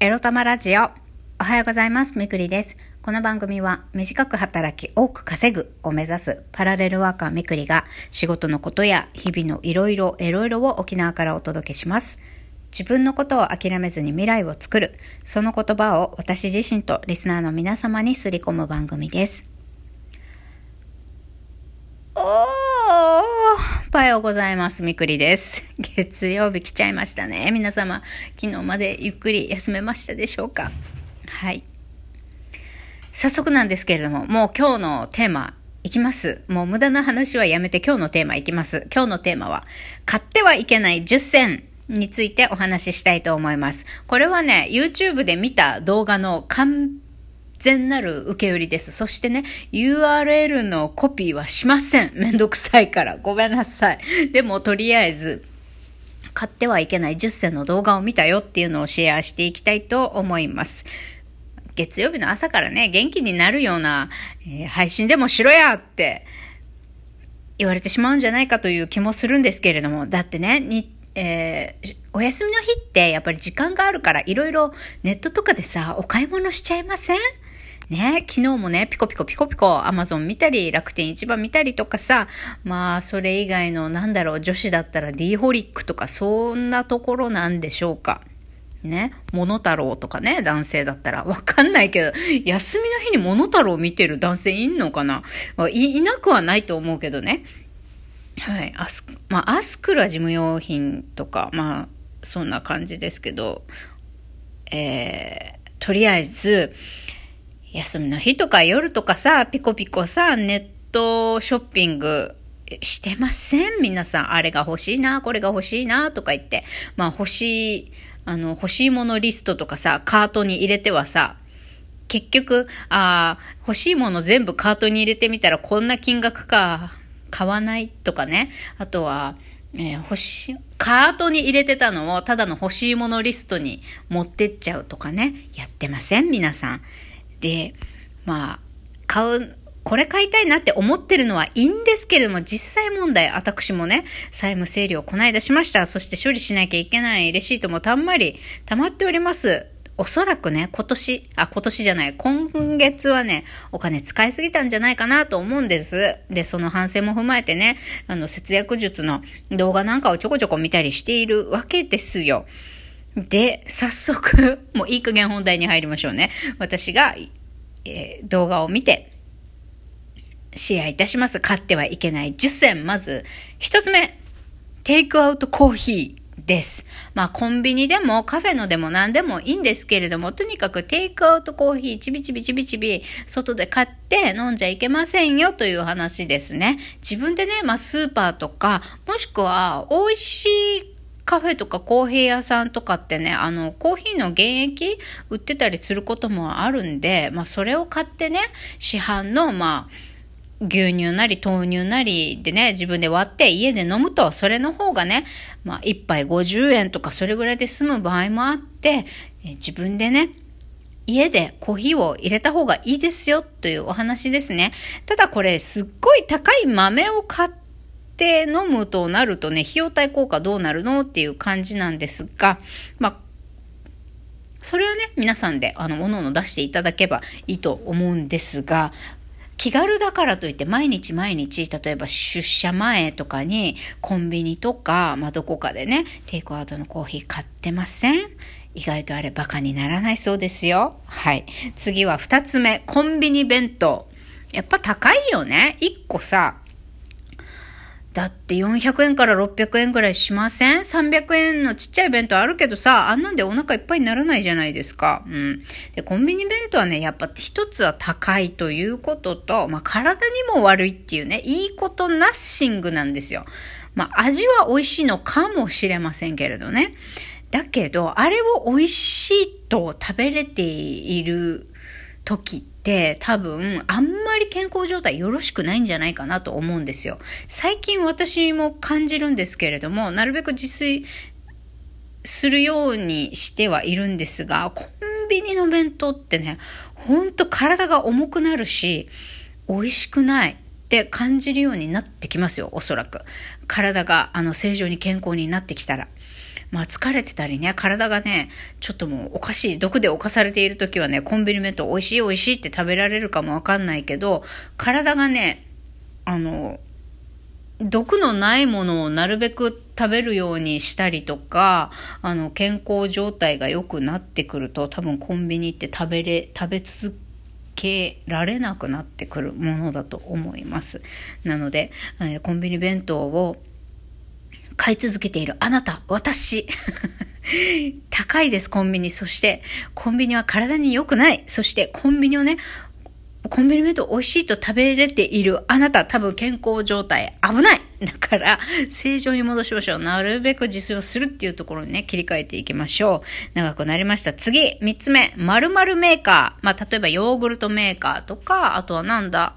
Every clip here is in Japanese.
エロ玉ラジオ。おはようございます。みくりです。この番組は短く働き多く稼ぐを目指すパラレルワーカーみくりが仕事のことや日々のいろいろエロいろを沖縄からお届けします。自分のことを諦めずに未来を作る。その言葉を私自身とリスナーの皆様にすり込む番組です。おーようございます。みくりです。月曜日来ちゃいましたね。皆様、昨日までゆっくり休めましたでしょうか？はい。早速なんですけれども、もう今日のテーマ、いきます。もう無駄な話はやめて今日のテーマいきます。今日のテーマは、買ってはいけない10選についてお話ししたいと思います。これはね、YouTube で見た動画の完全なる受け売りです。そしてね、URL のコピーはしません。めんどくさいから。ごめんなさい。でも、とりあえず、買ってはいけない10選の動画を見たよっていうのをシェアしていきたいと思います。月曜日の朝からね、元気になるような、えー、配信でもしろやって言われてしまうんじゃないかという気もするんですけれども、だってね、にえー、お休みの日ってやっぱり時間があるからいろいろネットとかでさ、お買い物しちゃいません？ね、昨日もね、ピコピコピコピコアマゾン見たり、楽天市場見たりとかさ、まあ、それ以外のなんだろう、女子だったら D ホリックとかそんなところなんでしょうか。ね、モノタロウとかね、男性だったら。わかんないけど、休みの日にモノタロウ見てる男性いんのかないいなくはないと思うけどね。はい。アス、まあ、アスクラ事務用品とか、まあ、そんな感じですけど、えー、とりあえず、休みの日とか夜とかさ、ピコピコさ、ネットショッピングしてません？皆さん。あれが欲しいな、これが欲しいな、とか言って。まあ欲しい、あの、欲しいものリストとかさ、カートに入れてはさ、結局、ああ、欲しいもの全部カートに入れてみたらこんな金額か、買わないとかね。あとは、えー、欲しい、カートに入れてたのをただの欲しいものリストに持ってっちゃうとかね。やってません？皆さん。で、まあ、買う、これ買いたいなって思ってるのはいいんですけれども、実際問題、私もね、債務整理をこないだしました。そして処理しなきゃいけないレシートもたんまり溜まっております。おそらくね、今年、あ、今年じゃない、今月はね、お金使いすぎたんじゃないかなと思うんです。で、その反省も踏まえてね、あの、節約術の動画なんかをちょこちょこ見たりしているわけですよ。で、早速、もういい加減本題に入りましょうね。私が、えー、動画を見て、シェアいたします。買ってはいけない10選。まず、一つ目、テイクアウトコーヒー。です。まあ、コンビニでもカフェのでも何でもいいんですけれども、とにかくテイクアウトコーヒーちびちびちびちび外で買って飲んじゃいけませんよという話ですね。自分でね、まあ、スーパーとか、もしくは美味しいカフェとかコーヒー屋さんとかってね、あの、コーヒーの原液売ってたりすることもあるんで、まあ、それを買ってね、市販の、まあ、牛乳なり豆乳なりでね、自分で割って家で飲むと、それの方がね、まあ、1杯50円とかそれぐらいで済む場合もあって、自分でね、家でコーヒーを入れた方がいいですよというお話ですね。ただこれすっごい高い豆を買って、て飲むとなるとね、費用対効果どうなるのっていう感じなんですが、まあ、それはね、皆さんで、あの、おのおの出していただけばいいと思うんですが、気軽だからといって毎日毎日、例えば出社前とかにコンビニとか、まあ、どこかでね、テイクアウトのコーヒー買ってません？意外とあれバカにならないそうですよ。はい。次は二つ目、コンビニ弁当。やっぱ高いよね。一個さ、だって400円から600円ぐらいしません ?300 円のちっちゃい弁当あるけどさ、あんなんでお腹いっぱいにならないじゃないですか。うん。で、コンビニ弁当はね、やっぱ一つは高いということと、まあ、体にも悪いっていうね、いいことナッシングなんですよ。まあ、味は美味しいのかもしれませんけれどね。だけど、あれを美味しいと食べれている時っって多分あんまり健康状態よろしくないんじゃないかなと思うんですよ。最近私も感じるんですけれども、なるべく自炊するようにしてはいるんですが、コンビニの弁当ってね、ほんと体が重くなるし、美味しくないって感じるようになってきますよ、おそらく。体があの正常に健康になってきたら。まあ疲れてたりね、体がね、ちょっともうおかしい、毒で侵されている時はね、コンビニ弁当美味しい美味しいって食べられるかもわかんないけど、体がね、あの、毒のないものをなるべく食べるようにしたりとか、あの、健康状態が良くなってくると、多分コンビニって食べれ、食べ続けられなくなってくるものだと思います。なので、えー、コンビニ弁当を買い続けているあなた、私。高いです、コンビニ。そして、コンビニは体に良くない。そして、コンビニをね、コンビニ弁当美味しいと食べれているあなた、多分健康状態危ないだから、正常に戻しましょう。なるべく自炊をするっていうところにね、切り替えていきましょう。長くなりました。次、三つ目、〇〇メーカー。まあ、例えばヨーグルトメーカーとか、あとはなんだ、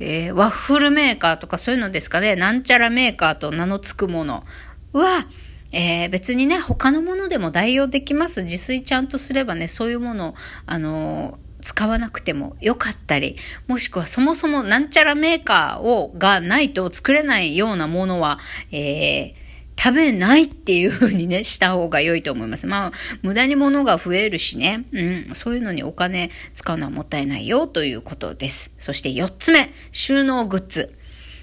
えー、ワッフルメーカーとかそういうのですかね。なんちゃらメーカーと名の付くもの。は、えー、別にね、他のものでも代用できます。自炊ちゃんとすればね、そういうものを、あのー使わなくてもよかったり、もしくはそもそもなんちゃらメーカーを、がないと作れないようなものは、えー、食べないっていう風にね、した方が良いと思います。まあ、無駄に物が増えるしね、うん、そういうのにお金使うのはもったいないよということです。そして4つ目、収納グッズ。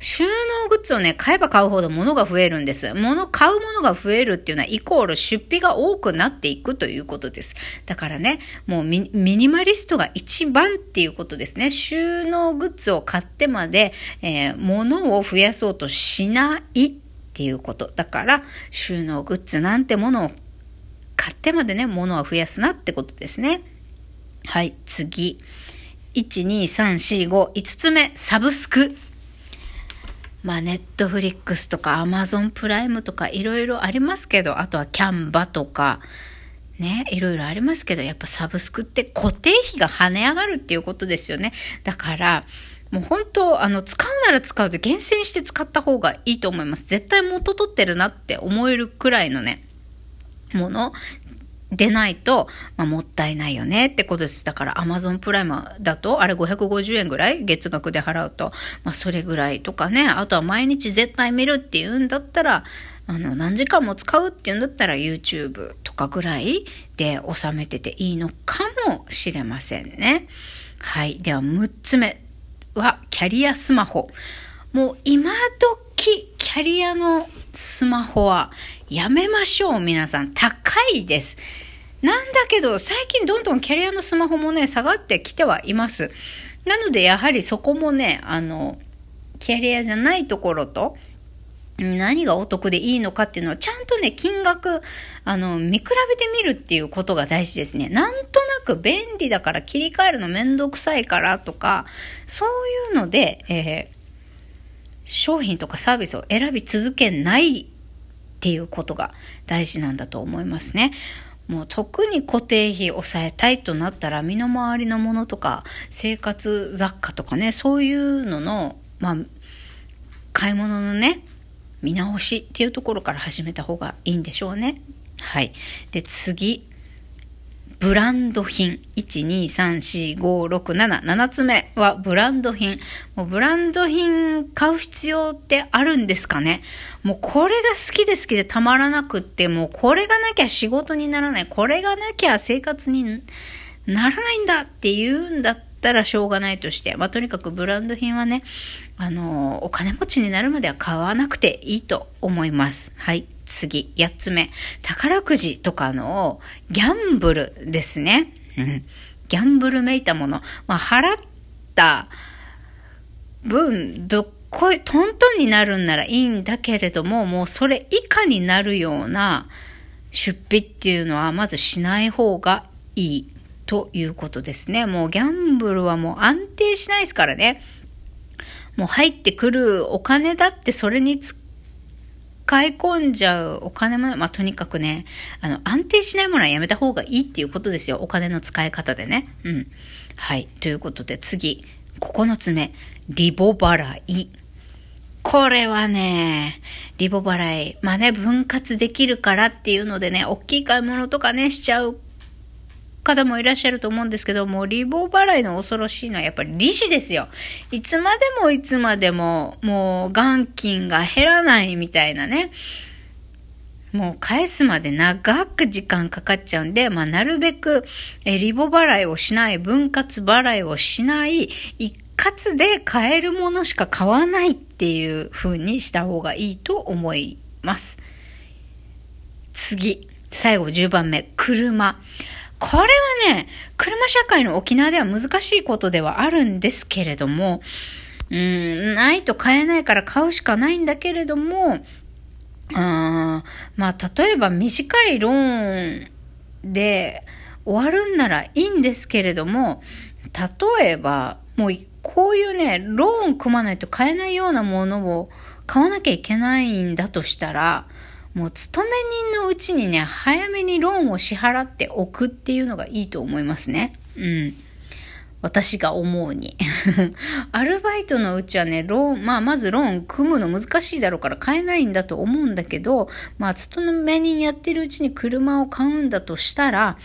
収納グッズをね、買えば買うほど物が増えるんです。物、買うものが増えるっていうのはイコール出費が多くなっていくということです。だからね、もうミニマリストが一番っていうことですね。収納グッズを買ってまで、えー、物を増やそうとしないっていうこと。だから、収納グッズなんてものを買ってまでね、物は増やすなってことですね。はい、次。1、2、3、4、5、5つ目、サブスク。まあ、ネットフリックスとかアマゾンプライムとかいろいろありますけど、あとはキャンバとか、ね、いろいろありますけど、やっぱサブスクって固定費が跳ね上がるっていうことですよね。だから、もう本当、あの、使うなら使うと厳選して使った方がいいと思います。絶対元取ってるなって思えるくらいのね、もの。でないと、まあ、もったいないよねってことです。だから Amazon プライムだと、あれ550円ぐらい？月額で払うと、まあ、それぐらいとかね。あとは毎日絶対見るっていうんだったら、あの、何時間も使うっていうんだったら YouTube とかぐらいで収めてていいのかもしれませんね。はい。では6つ目は、キャリアスマホ。もう今時、キャリアのスマホはやめましょう、皆さん。高いです。なんだけど、最近どんどんキャリアのスマホもね、下がってきてはいます。なので、やはりそこもね、あの、キャリアじゃないところと、何がお得でいいのかっていうのをちゃんとね、金額、あの、見比べてみるっていうことが大事ですね。なんとなく便利だから切り替えるのめんどくさいからとか、そういうので、えー、商品とかサービスを選び続けないっていうことが大事なんだと思いますね。もう特に固定費抑えたいとなったら身の回りのものとか生活雑貨とかね、そういうのの、まあ、買い物のね、見直しっていうところから始めた方がいいんでしょうね。はい。で、次。ブランド品。1、2、3、4、5、6、7。7つ目はブランド品。もうブランド品買う必要ってあるんですかねもうこれが好きで好きでたまらなくって、もうこれがなきゃ仕事にならない。これがなきゃ生活にならないんだって言うんだっったらしょうがないとして。まあ、とにかくブランド品はね、あの、お金持ちになるまでは買わなくていいと思います。はい。次、八つ目。宝くじとかのギャンブルですね。うん。ギャンブルめいたもの。まあ、払った分、どっこい、トントンになるんならいいんだけれども、もうそれ以下になるような出費っていうのはまずしない方がいいということですね。もうギャンブルはもう安定しないですからね。もう入ってくるお金だってそれに使い込んじゃうお金も、まあ、とにかくね、あの、安定しないものはやめた方がいいっていうことですよ。お金の使い方でね。うん。はい。ということで、次。9つ目。リボ払い。これはね、リボ払い。まあね、分割できるからっていうのでね、大きい買い物とかね、しちゃう方もいらっしゃると思うんですけども、リボ払いの恐ろしいのはやっぱり利子ですよ。いつまでもいつまでも、もう元金が減らないみたいなね。もう返すまで長く時間かかっちゃうんで、まあ、なるべく、えリボ払いをしない、分割払いをしない、一括で買えるものしか買わないっていう風にした方がいいと思います。次。最後10番目。車。これはね、車社会の沖縄では難しいことではあるんですけれども、うん、ないと買えないから買うしかないんだけれども、あまあ、例えば短いローンで終わるんならいいんですけれども、例えば、もうこういうね、ローン組まないと買えないようなものを買わなきゃいけないんだとしたら、もう勤め人のうちにね、早めにローンを支払っておくっていうのがいいと思いますね。うん。私が思うに。アルバイトのうちはね、ローン、まあ、まずローン組むの難しいだろうから買えないんだと思うんだけど、まあ、勤め人やってるうちに車を買うんだとしたら、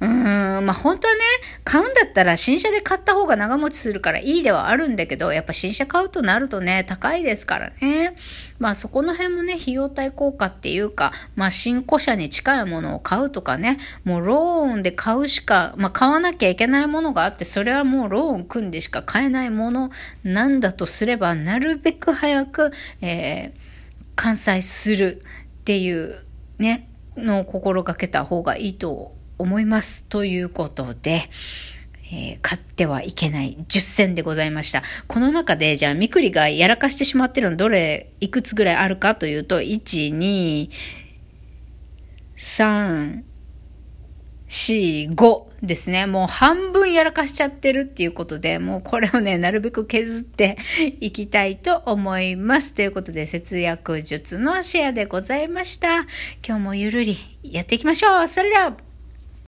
うーん、まあ本当はね、買うんだったら新車で買った方が長持ちするからいいではあるんだけど、やっぱ新車買うとなるとね、高いですからね。まあそこの辺もね、費用対効果っていうか、まあ新古車に近いものを買うとかね、もうローンで買うしか、まあ買わなきゃいけないものがあって、それはもうローン組んでしか買えないものなんだとすれば、なるべく早く、えー、完済するっていうね、のを心がけた方がいいと思います。ということで、えー、買ってはいけない10選でございました。この中で、じゃあ、みくりがやらかしてしまってるのどれ、いくつぐらいあるかというと、1、2、3、4、5ですね。もう半分やらかしちゃってるっていうことで、もうこれをね、なるべく削っていきたいと思います。ということで、節約術のシェアでございました。今日もゆるりやっていきましょう。それでは、